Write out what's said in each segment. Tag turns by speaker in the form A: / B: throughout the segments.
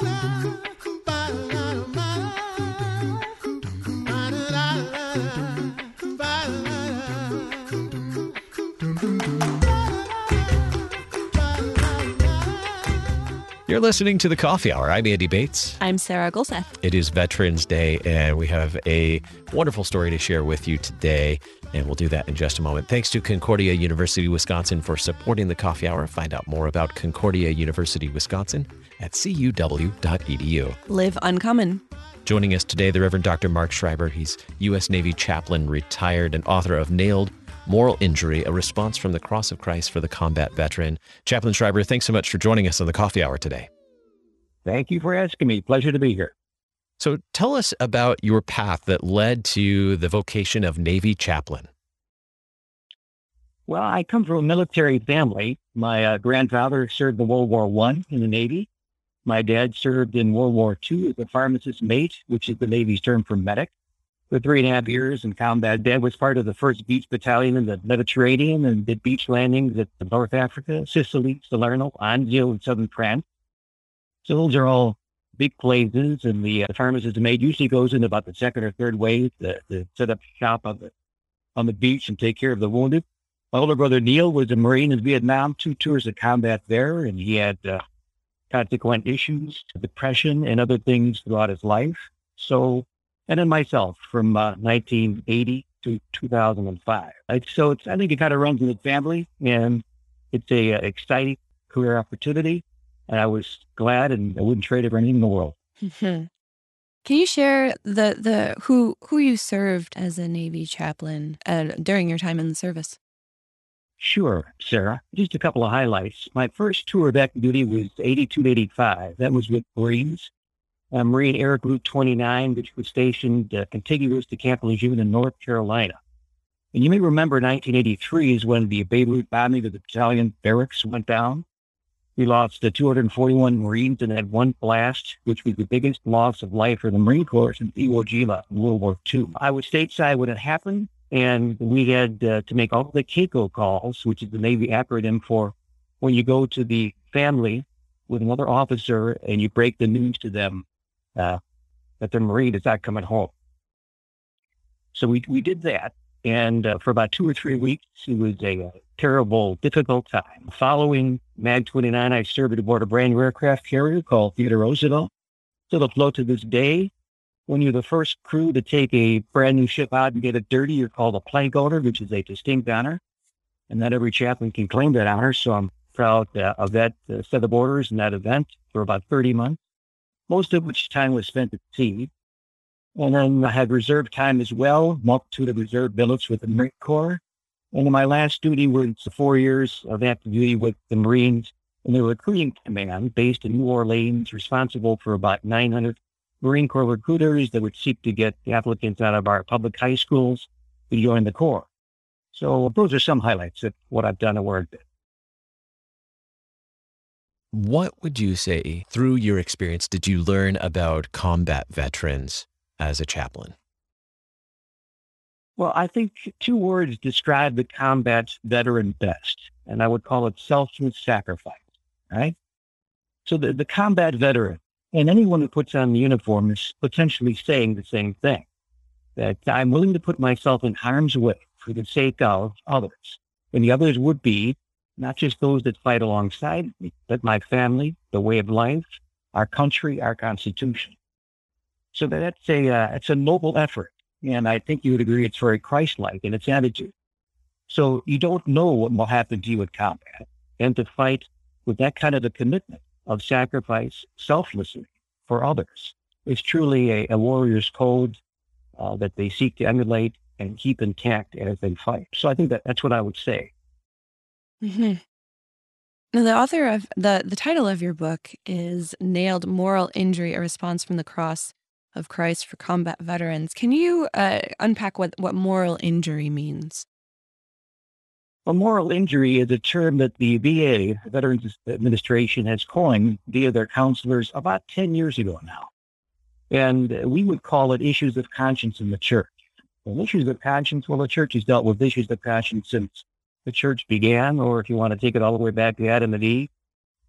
A: Lola. You're listening to the Coffee Hour. I'm Andy Bates.
B: I'm Sarah Gulseth.
A: It is Veterans Day, and we have a wonderful story to share with you today, and we'll do that in just a moment. Thanks to Concordia University Wisconsin for supporting the Coffee Hour. Find out more about Concordia University Wisconsin at cuw.edu.
B: Live uncommon.
A: Joining us today, the Reverend Dr. Mark Schreiber. He's U.S. Navy chaplain, retired, and author of Nailed Moral Injury, a response from the cross of Christ for the combat veteran. Chaplain Schreiber, thanks so much for joining us on the coffee hour today.
C: Thank you for asking me. Pleasure to be here.
A: So tell us about your path that led to the vocation of Navy chaplain.
C: Well, I come from a military family. My uh, grandfather served in World War One in the Navy. My dad served in World War II as a pharmacist mate, which is the Navy's term for medic for three and a half years in combat. Dad was part of the first beach battalion in the Mediterranean and did beach landings at North Africa, Sicily, Salerno, Anzio, and southern France. So those are all big places, and the uh, pharmacist maid usually goes in about the second or third wave to, to set up shop on the on the beach and take care of the wounded. My older brother Neil was a Marine in Vietnam, two tours of combat there, and he had uh, consequent issues, depression, and other things throughout his life. So and then myself from uh, 1980 to 2005. So it's, I think it kind of runs in the family, and it's a uh, exciting career opportunity. And I was glad, and I wouldn't trade it for anything in the world.
B: Mm-hmm. Can you share the the who who you served as a Navy chaplain uh, during your time in the service?
C: Sure, Sarah. Just a couple of highlights. My first tour of active duty was 82 to 85. That was with Marines uh, Marine Air Group 29, which was stationed uh, contiguous to Camp Lejeune in North Carolina. And you may remember 1983 is when the Beirut bombing of the battalion barracks went down. We lost the 241 Marines in that one blast, which was the biggest loss of life for the Marine Corps since Iwo Jima in World War II. I was stateside when it happened, and we had uh, to make all the CACO calls, which is the Navy acronym for when you go to the family with another officer and you break the news to them uh, that the Marine is not coming home. So we, we did that. And uh, for about two or three weeks, it was a, a terrible, difficult time. Following MAG 29, I served aboard a brand new aircraft carrier called Theodore Roosevelt. Still afloat to this day. When you're the first crew to take a brand new ship out and get it dirty, you're called a plank owner, which is a distinct honor. And not every chaplain can claim that honor. So I'm proud uh, of that uh, set of orders and that event for about 30 months most of which time was spent at sea. And then I had reserve time as well, multitude of reserve billets with the Marine Corps. And my last duty was four years of active duty with the Marines in the recruiting command based in New Orleans, responsible for about 900 Marine Corps recruiters that would seek to get applicants out of our public high schools to join the Corps. So those are some highlights of what I've done I've been.
A: What would you say, through your experience, did you learn about combat veterans as a chaplain?
C: Well, I think two words describe the combat veteran best, and I would call it selfless sacrifice, right? So the, the combat veteran and anyone who puts on the uniform is potentially saying the same thing that I'm willing to put myself in harm's way for the sake of others. And the others would be not just those that fight alongside me, but my family, the way of life, our country, our constitution. So that's a uh, it's a noble effort, and I think you would agree it's very Christ-like in its attitude. So you don't know what will happen to you at combat, and to fight with that kind of a commitment of sacrifice selflessly for others is truly a, a warrior's code uh, that they seek to emulate and keep intact as they fight. So I think that that's what I would say.
B: Hmm Now, the author of the the title of your book is "Nailed: Moral Injury: A Response from the Cross of Christ for Combat Veterans." Can you uh, unpack what what moral injury means?
C: A moral injury is a term that the VA, Veterans Administration, has coined via their counselors about 10 years ago now. And we would call it issues of conscience in the church. And issues of conscience, well, the church has dealt with issues of conscience since the church began, or if you want to take it all the way back to Adam and Eve,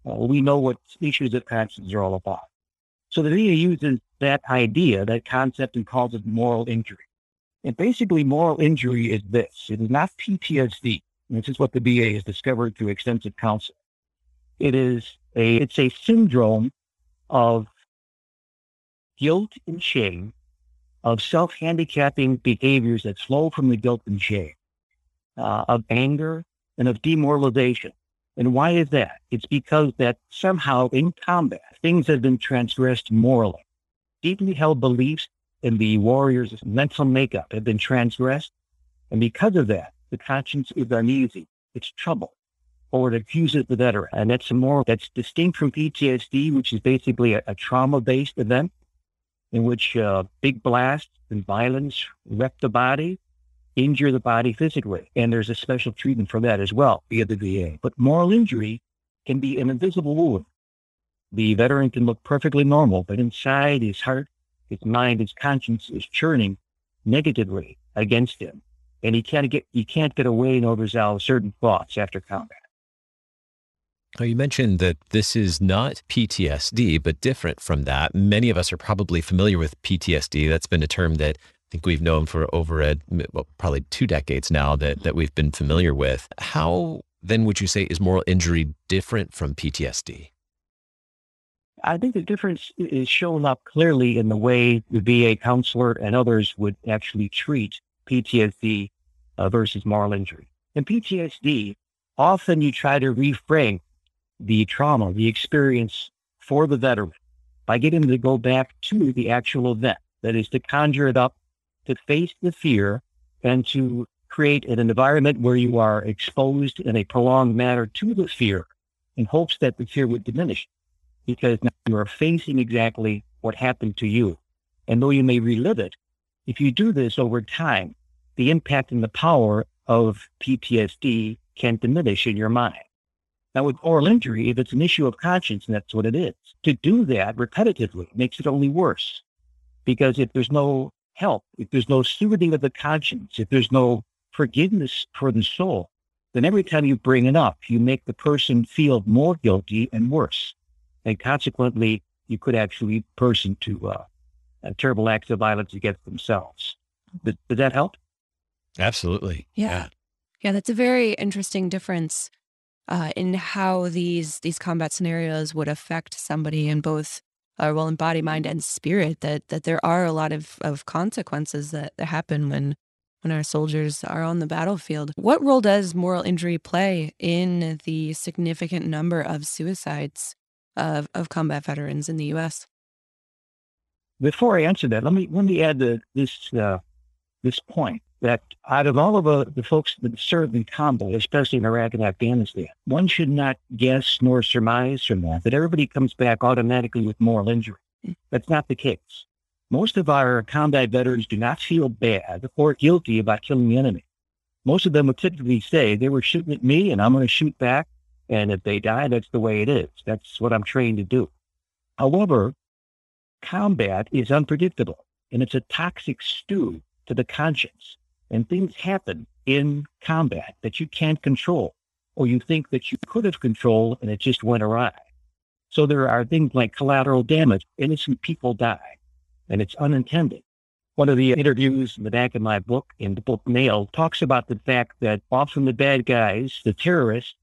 C: uh, we know what issues of conscience are all about. So the VA uses that idea, that concept, and calls it moral injury. And basically, moral injury is this it is not PTSD. This is what the VA has discovered through extensive counseling. It is a it's a syndrome of guilt and shame, of self-handicapping behaviors that flow from the guilt and shame, uh, of anger and of demoralization. And why is that? It's because that somehow in combat, things have been transgressed morally. Deeply held beliefs in the warrior's mental makeup have been transgressed. And because of that, the conscience is uneasy. It's trouble. Or it accuses the veteran. And that's more, that's distinct from PTSD, which is basically a, a trauma based event in which uh, big blasts and violence wreck the body injure the body physically. And there's a special treatment for that as well via the VA. But moral injury can be an invisible wound. The veteran can look perfectly normal, but inside his heart, his mind, his conscience is churning negatively against him. And he can't get he can't get away nor resolve certain thoughts after combat.
A: Now, you mentioned that this is not PTSD, but different from that. Many of us are probably familiar with PTSD. That's been a term that think we've known for over a, well, probably two decades now that, that we've been familiar with. How then would you say is moral injury different from PTSD?
C: I think the difference is shown up clearly in the way the VA counselor and others would actually treat PTSD uh, versus moral injury. In PTSD, often you try to reframe the trauma, the experience for the veteran by getting them to go back to the actual event. That is to conjure it up to face the fear and to create an environment where you are exposed in a prolonged manner to the fear in hopes that the fear would diminish because now you are facing exactly what happened to you. And though you may relive it, if you do this over time, the impact and the power of PTSD can diminish in your mind. Now, with moral injury, if it's an issue of conscience, and that's what it is, to do that repetitively makes it only worse. Because if there's no help, if there's no soothing of the conscience, if there's no forgiveness for the soul, then every time you bring it up, you make the person feel more guilty and worse. And consequently, you could actually lead the person to uh, terrible acts of violence against themselves. Did, did that help?
A: Absolutely.
B: Yeah. yeah. yeah. that's a very interesting difference uh, in how these these combat scenarios would affect somebody in both uh, well in body mind and spirit that that there are a lot of, of consequences that, that happen when when our soldiers are on the battlefield. What role does moral injury play in the significant number of suicides of, of combat veterans in the us
C: before i answer that let me let me add the, this uh, this point that out of all of uh, the folks that served in combat, especially in Iraq and Afghanistan, one should not guess nor surmise from that that everybody comes back automatically with moral injury. That's not the case. Most of our combat veterans do not feel bad or guilty about killing the enemy. Most of them would typically say, they were shooting at me and I'm going to shoot back. And if they die, that's the way it is. That's what I'm trained to do. However, combat is unpredictable and it's a toxic stew to the conscience and things happen in combat that you can't control or you think that you could have controlled and it just went awry. So there are things like collateral damage. Innocent people die and it's unintended. One of the interviews in the back of my book, in the book Nailed, talks about the fact that often the bad guys, the terrorists,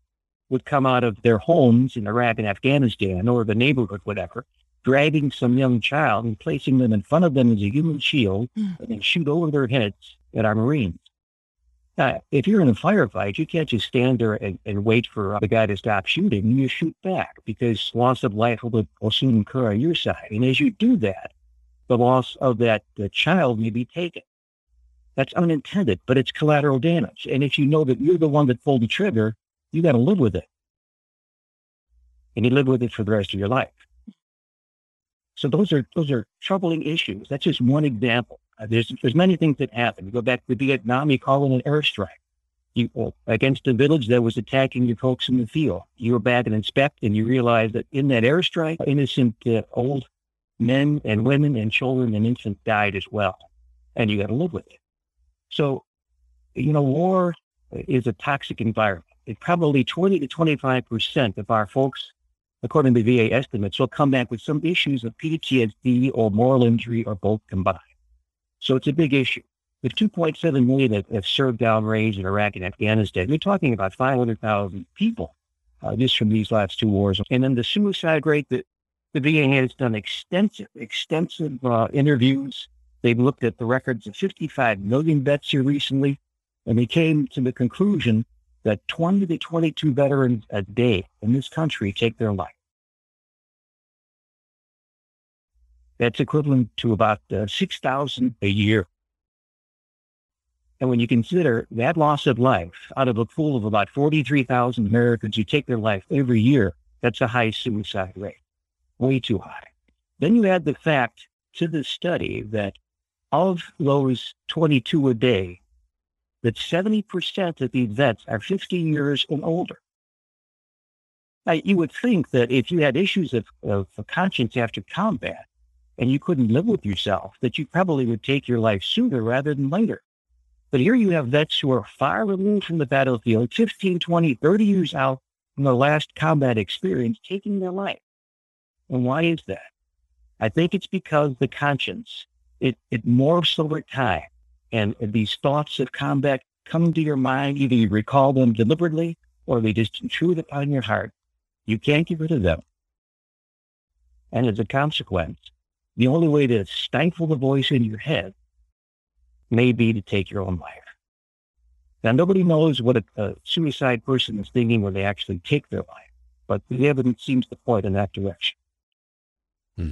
C: would come out of their homes in Iraq and Afghanistan or the neighborhood, whatever, dragging some young child and placing them in front of them as a human shield mm. and then shoot over their heads at our Marines. Now, if you're in a firefight, you can't just stand there and, and wait for the guy to stop shooting. You shoot back because loss of life will, will soon occur on your side. And as you do that, the loss of that child may be taken. That's unintended, but it's collateral damage. And if you know that you're the one that pulled the trigger, you got to live with it. And you live with it for the rest of your life. So those are those are troubling issues. That's just one example. Uh, there's there's many things that happen. You go back to Vietnam, you call it an airstrike. You, against a village that was attacking your folks in the field. You go back and inspect, and you realize that in that airstrike, innocent uh, old men and women and children and infants died as well, and you got to live with it. So, you know, war is a toxic environment. It probably 20 to 25 percent of our folks according to VA estimates, will come back with some issues of PTSD or moral injury or both combined. So it's a big issue. The 2.7 million that have served downrange in Iraq and Afghanistan, we're talking about 500,000 people uh, just from these last two wars. And then the suicide rate that the VA has done extensive, extensive uh, interviews. They've looked at the records of 55 million vets here recently, and they came to the conclusion that 20 to 22 veterans a day in this country take their life. That's equivalent to about uh, 6,000 a year. And when you consider that loss of life out of a pool of about 43,000 Americans who take their life every year, that's a high suicide rate, way too high. Then you add the fact to the study that of those 22 a day, that 70% of the vets are 15 years and older. Now, you would think that if you had issues of, of conscience after combat and you couldn't live with yourself, that you probably would take your life sooner rather than later. But here you have vets who are far removed from the battlefield, 15, 20, 30 years out from their last combat experience, taking their life. And why is that? I think it's because the conscience, it, it morphs over time. And these thoughts of combat come to your mind, either you recall them deliberately or they just intrude upon your heart. You can't get rid of them. And as a consequence, the only way to stifle the voice in your head may be to take your own life. Now, nobody knows what a, a suicide person is thinking when they actually take their life, but the evidence seems to point in that direction. Hmm.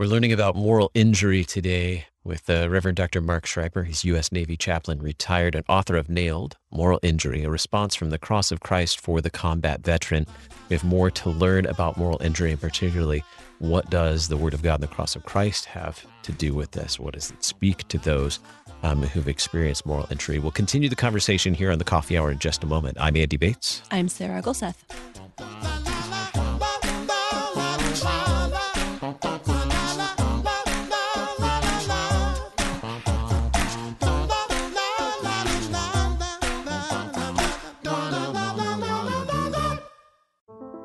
A: We're learning about moral injury today with uh, Reverend Dr. Mark Schreiber. He's U.S. Navy chaplain, retired, and author of Nailed Moral Injury, a response from the cross of Christ for the combat veteran. We have more to learn about moral injury, and particularly what does the Word of God and the cross of Christ have to do with this? What does it speak to those um, who've experienced moral injury? We'll continue the conversation here on the Coffee Hour in just a moment. I'm Andy Bates.
B: I'm Sarah Gulseth.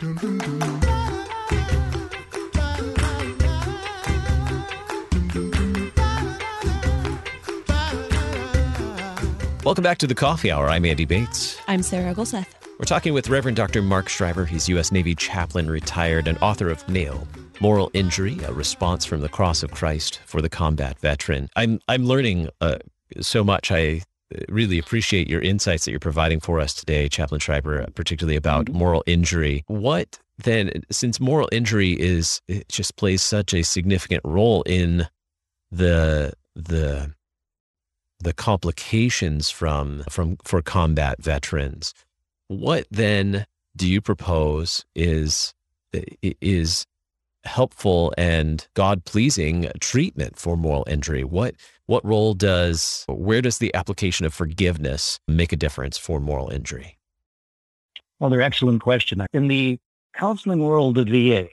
A: Welcome back to the Coffee Hour. I'm Andy Bates.
B: I'm Sarah Gulseth.
A: We're talking with Reverend Dr. Mark Schreiber. He's U.S. Navy chaplain, retired, and author of Nailed Moral Injury, a response from the cross of Christ for the combat veteran. I'm, I'm learning uh, so much. I really appreciate your insights that you're providing for us today, Chaplain Schreiber, particularly about mm-hmm. moral injury. What then, since moral injury is it just plays such a significant role in the the the complications from from for combat veterans, what then do you propose is is helpful and God pleasing treatment for moral injury? What what role does where does the application of forgiveness make a difference for moral injury?
C: Well, they're excellent question. In the counseling world of VA,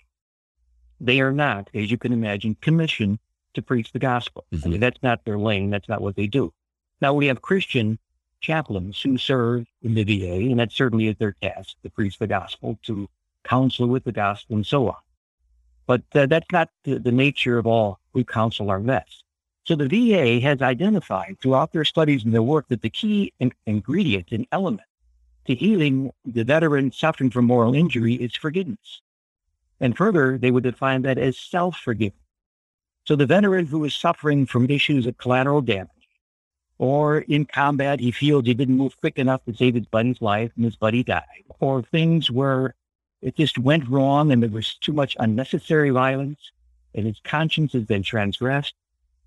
C: they are not, as you can imagine, commissioned to preach the gospel. Mm-hmm. I mean, that's not their lane. That's not what they do. Now we have Christian chaplains who serve in the VA, and that certainly is their task to preach the gospel, to counsel with the gospel, and so on. But uh, that's not the, the, nature of all who counsel our vets. So the VA has identified throughout their studies and their work that the key in- ingredient and element to healing the veteran suffering from moral injury is forgiveness. And further, they would define that as self-forgiveness. So the veteran who is suffering from issues of collateral damage, or in combat, he feels he didn't move quick enough to save his buddy's life and his buddy died, or things where it just went wrong and there was too much unnecessary violence and his conscience has been transgressed.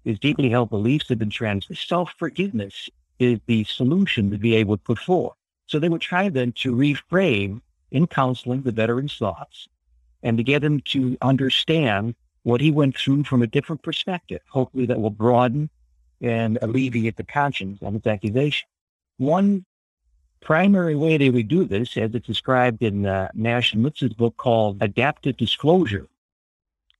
C: His deeply held beliefs have been transgressed. Self-forgiveness is the solution the VA would put forth. So they would try then to reframe in counseling the veteran's thoughts and to get him to understand what he went through from a different perspective. Hopefully that will broaden and alleviate the conscience of its accusation. One primary way they would do this, as it's described in uh, Nash and Litz's book called Adaptive Disclosure,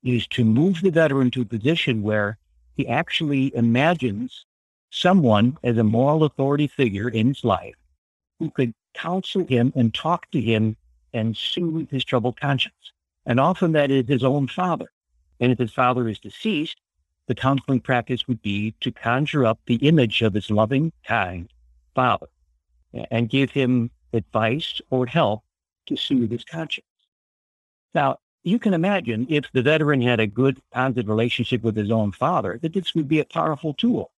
C: is to move the veteran to a position where he actually imagines someone as a moral authority figure in his life who could counsel him and talk to him and soothe his troubled conscience. And often that is his own father. And if his father is deceased, the counseling practice would be to conjure up the image of his loving, kind father and give him advice or help to soothe his conscience. Now, you can imagine if the veteran had a good, positive relationship with his own father, that this would be a powerful tool.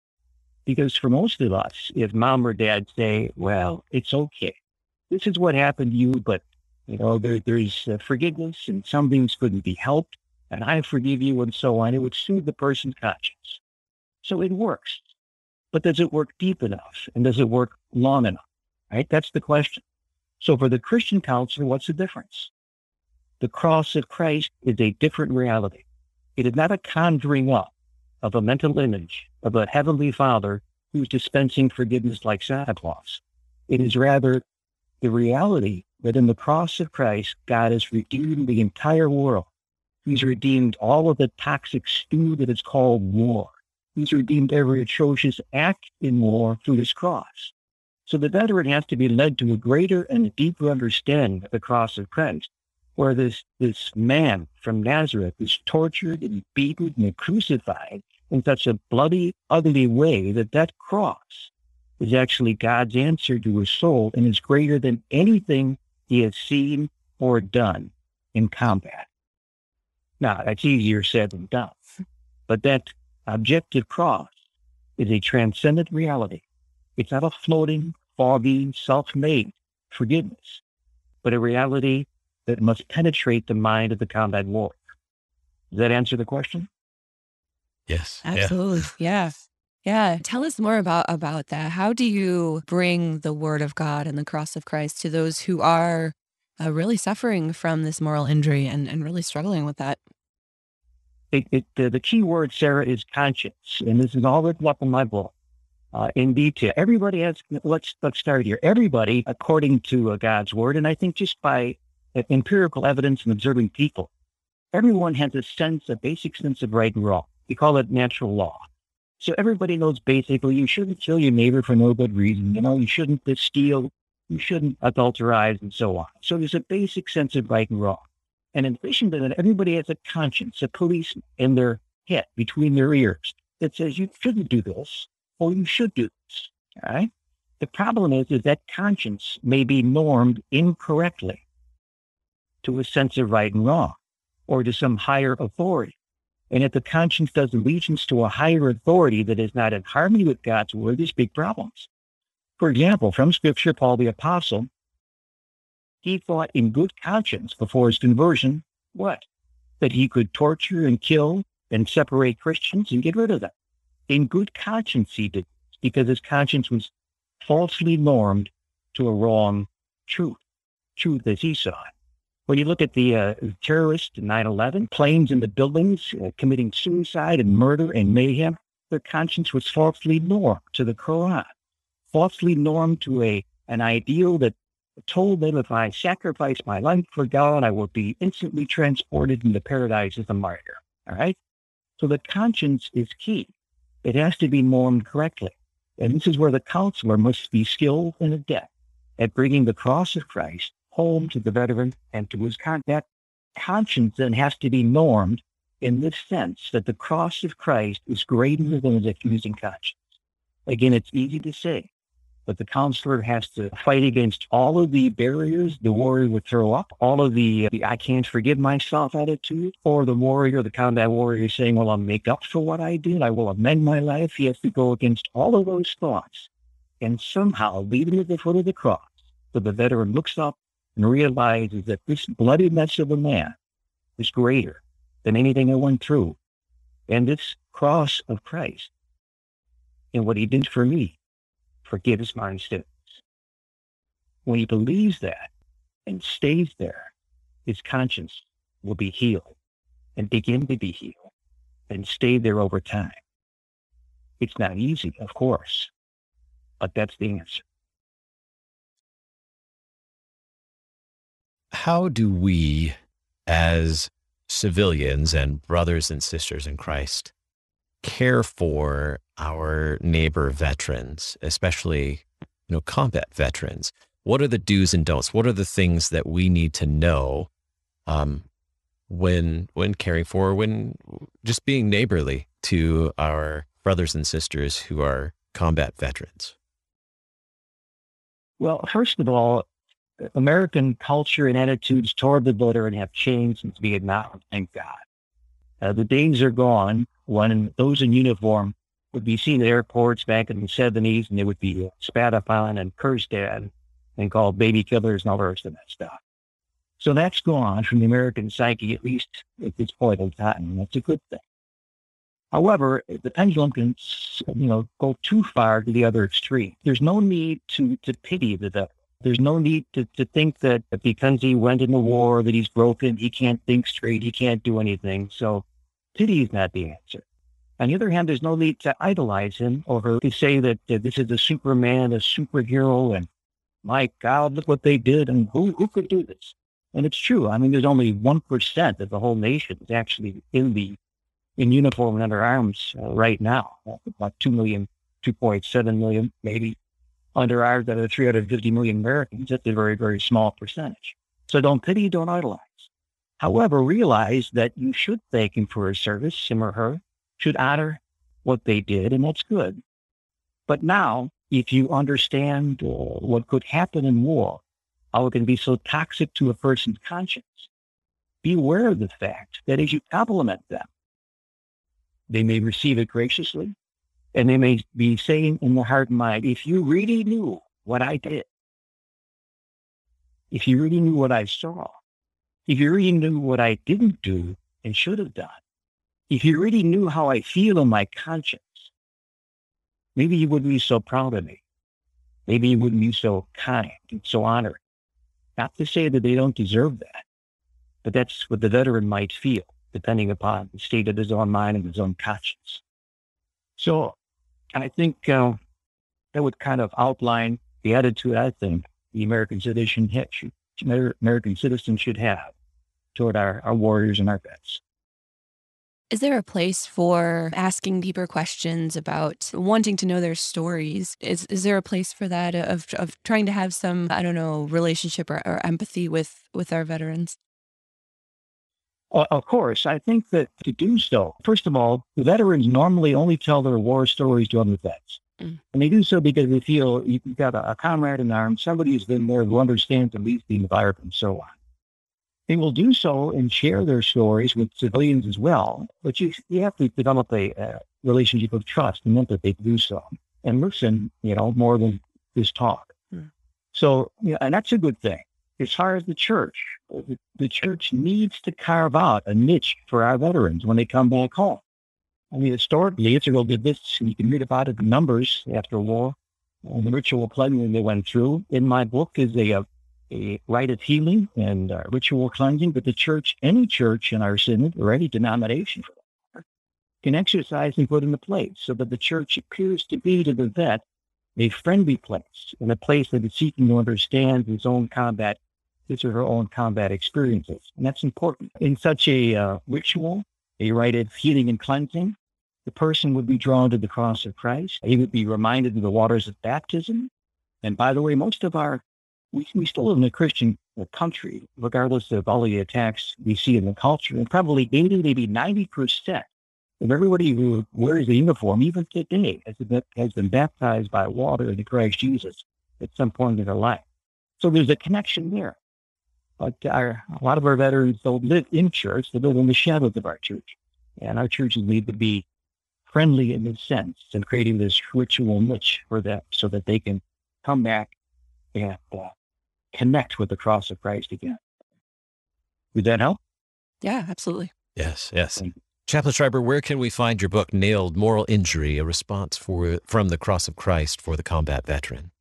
C: Because for most of us, if mom or dad say, well, it's okay. This is what happened to you, but you know, there, there's uh, forgiveness and some things couldn't be helped and I forgive you and so on. It would soothe the person's conscience. So it works. But does it work deep enough? And does it work long enough? Right? That's the question. So for the Christian counselor, what's the difference? The cross of Christ is a different reality. It is not a conjuring up of a mental image of a heavenly father who's dispensing forgiveness like Santa Claus. It is rather the reality that in the cross of Christ, God has redeemed the entire world He's redeemed all of the toxic stew that is called war. He's redeemed every atrocious act in war through his cross. So the veteran has to be led to a greater and deeper understanding of the cross of Christ, where this, this man from Nazareth is tortured and beaten and crucified in such a bloody, ugly way that that cross is actually God's answer to his soul and is greater than anything he has seen or done in combat. Now, that's easier said than done. But that objective cross is a transcendent reality. It's not a floating, foggy, self-made forgiveness, but a reality that must penetrate the mind of the combat warrior. Does that answer the question?
A: Yes.
B: Absolutely. Yeah. yeah. Yeah. Tell us more about about that. How do you bring the word of God and the cross of Christ to those who are uh, really suffering from this moral injury and, and really struggling with that?
C: It, it, the, the key word, Sarah, is conscience. And this is all written up in my book uh, in detail. Everybody has, let's, let's start here. Everybody, according to uh, God's word, and I think just by empirical evidence and observing people, everyone has a sense, a basic sense of right and wrong. We call it natural law. So everybody knows basically you shouldn't kill your neighbor for no good reason. You know, you shouldn't steal, you shouldn't adulterize, and so on. So there's a basic sense of right and wrong. And in addition to that, everybody has a conscience, a police in their head, between their ears, that says you shouldn't do this or you should do this. All right. The problem is, is that conscience may be normed incorrectly to a sense of right and wrong or to some higher authority. And if the conscience does allegiance to a higher authority that is not in harmony with God's word, there's big problems. For example, from scripture, Paul the apostle he thought in good conscience before his conversion, what? That he could torture and kill and separate Christians and get rid of them. In good conscience, he did, because his conscience was falsely normed to a wrong truth, truth as he saw it. When you look at the uh, terrorists in 9-11, planes in the buildings uh, committing suicide and murder and mayhem, their conscience was falsely normed to the Quran, falsely normed to a an ideal that told them if I sacrifice my life for God, I will be instantly transported into paradise as a martyr. All right. So the conscience is key. It has to be normed correctly. And this is where the counselor must be skilled and adept at bringing the cross of Christ home to the veteran and to his con- that conscience then has to be normed in this sense that the cross of Christ is greater than his accusing conscience. Again, it's easy to say, but the counselor has to fight against all of the barriers the warrior would throw up, all of the, the I can't forgive myself attitude, or the warrior, the combat warrior saying, well, I'll make up for what I did. I will amend my life. He has to go against all of those thoughts and somehow lead him at the foot of the cross. So the veteran looks up and realizes that this bloody mess of a man is greater than anything I went through. And this cross of Christ and what he did for me forgive his mind sins. When he believes that and stays there, his conscience will be healed and begin to be healed and stay there over time. It's not easy, of course, but that's the answer.
A: How do we, as civilians and brothers and sisters in Christ, care for our neighbor veterans, especially you know combat veterans? What are the do's and don'ts? What are the things that we need to know um, when when caring for, when just being neighborly to our brothers and sisters who are combat veterans?
C: Well, first of all, American culture and attitudes toward the veteran have changed since Vietnam, thank God. Uh, the days are gone when those in uniform would be seen at airports back in the 70s and they would be spat upon and cursed at and called baby killers and all the rest of that stuff. So that's gone from the American psyche, at least at this point in time. That's a good thing. However, the pendulum can, you know, go too far to the other extreme. There's no need to to pity the devil. There's no need to, to think that because he went in the war that he's broken, he can't think straight, he can't do anything. So pity is not the answer. On the other hand, there's no need to idolize him or to say that this is a Superman, a superhero, and my God, look what they did, and who who could do this? And it's true. I mean, there's only one percent of the whole nation is actually in the in uniform and under arms uh, right now. About 2 million, 2.7 million, maybe under arms out of 350 million Americans. That's a very, very small percentage. So don't pity, don't idolize. However, realize that you should thank him for his service, him or her, should honor what they did, and that's good. But now, if you understand uh, what could happen in war, how it can be so toxic to a person's conscience, be aware of the fact that as you compliment them, they may receive it graciously, and they may be saying in their heart and mind, if you really knew what I did, if you really knew what I saw, if you really knew what I didn't do and should have done, if you really knew how I feel in my conscience, maybe you wouldn't be so proud of me. Maybe you wouldn't be so kind and so honored. Not to say that they don't deserve that, but that's what the veteran might feel, depending upon the state of his own mind and his own conscience. So I think uh, that would kind of outline the attitude I think the American citizen should, American citizens should have toward our, our warriors and our vets.
B: Is there a place for asking deeper questions about wanting to know their stories? Is is there a place for that of of trying to have some I don't know relationship or, or empathy with with our veterans?
C: Of course, I think that to do so, first of all, the veterans normally only tell their war stories to other vets. Mm. And they do so because they feel you've got a, a comrade in arms, somebody who's been there who understands at least the environment and so on. They will do so and share their stories with civilians as well, but you, you have to develop a, a relationship of trust and empathy to do so and listen, you know, more than just talk. Mm. So, you know, and that's a good thing. As far as the church, the, the church needs to carve out a niche for our veterans when they come back home. I mean, historically, Israel did this, and you can read about it in Numbers after war, and the ritual cleansing they went through. In my book is a, a a rite of healing and uh, ritual cleansing, but the church, any church in our synod or any denomination can exercise and put into place so that the church appears to be to the vet a friendly place and a place that is seeking to understand his own combat, his or her own combat experiences. And that's important. In such a uh, ritual, a rite of healing and cleansing, the person would be drawn to the cross of Christ. He would be reminded of the waters of baptism. And by the way, most of our we, we still live in a Christian country, regardless of all the attacks we see in the culture. And probably 80, maybe 90% of everybody who wears the uniform, even today, has been, has been baptized by water into Christ Jesus at some point in their life. So there's a connection there. But uh, our, a lot of our veterans don't live in church, they live in the shadows of our church. And our churches need to be friendly in this sense and creating this ritual niche for them so that they can come back and uh, connect with the cross of Christ again. Would that help?
B: Yeah, absolutely.
A: Yes, yes. Chaplain Schreiber, where can we find your book, Nailed Moral Injury, a response for from the cross of Christ for the combat veteran?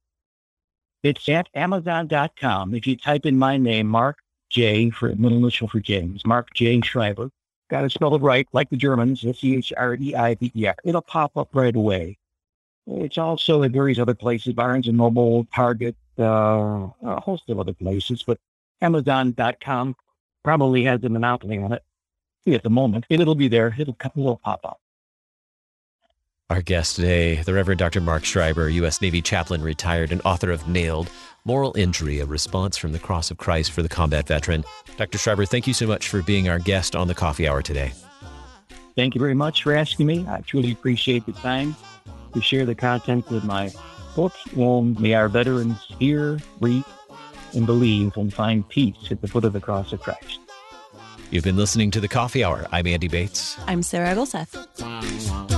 C: It's at Amazon.com. If you type in my name, Mark J for middle initial for James, Mark J. Schreiber, got it right, like the Germans, C H R E I B E R. It'll pop up right away. It's also in various other places, Barnes and Noble, Target, uh, a host of other places, but Amazon.com probably has a monopoly on it at the moment. It'll be there. It'll, it'll pop up.
A: Our guest today, the Reverend Dr. Mark Schreiber, U.S. Navy chaplain, retired, and author of Nailed Moral Injury, a response from the cross of Christ for the combat veteran. Dr. Schreiber, thank you so much for being our guest on the coffee hour today.
C: Thank you very much for asking me. I truly appreciate the time to share the contents of my book. And may our veterans hear, read, and believe and find peace at the foot of the cross of Christ.
A: You've been listening to the Coffee Hour. I'm Andy Bates.
B: I'm Sarah Gulseth.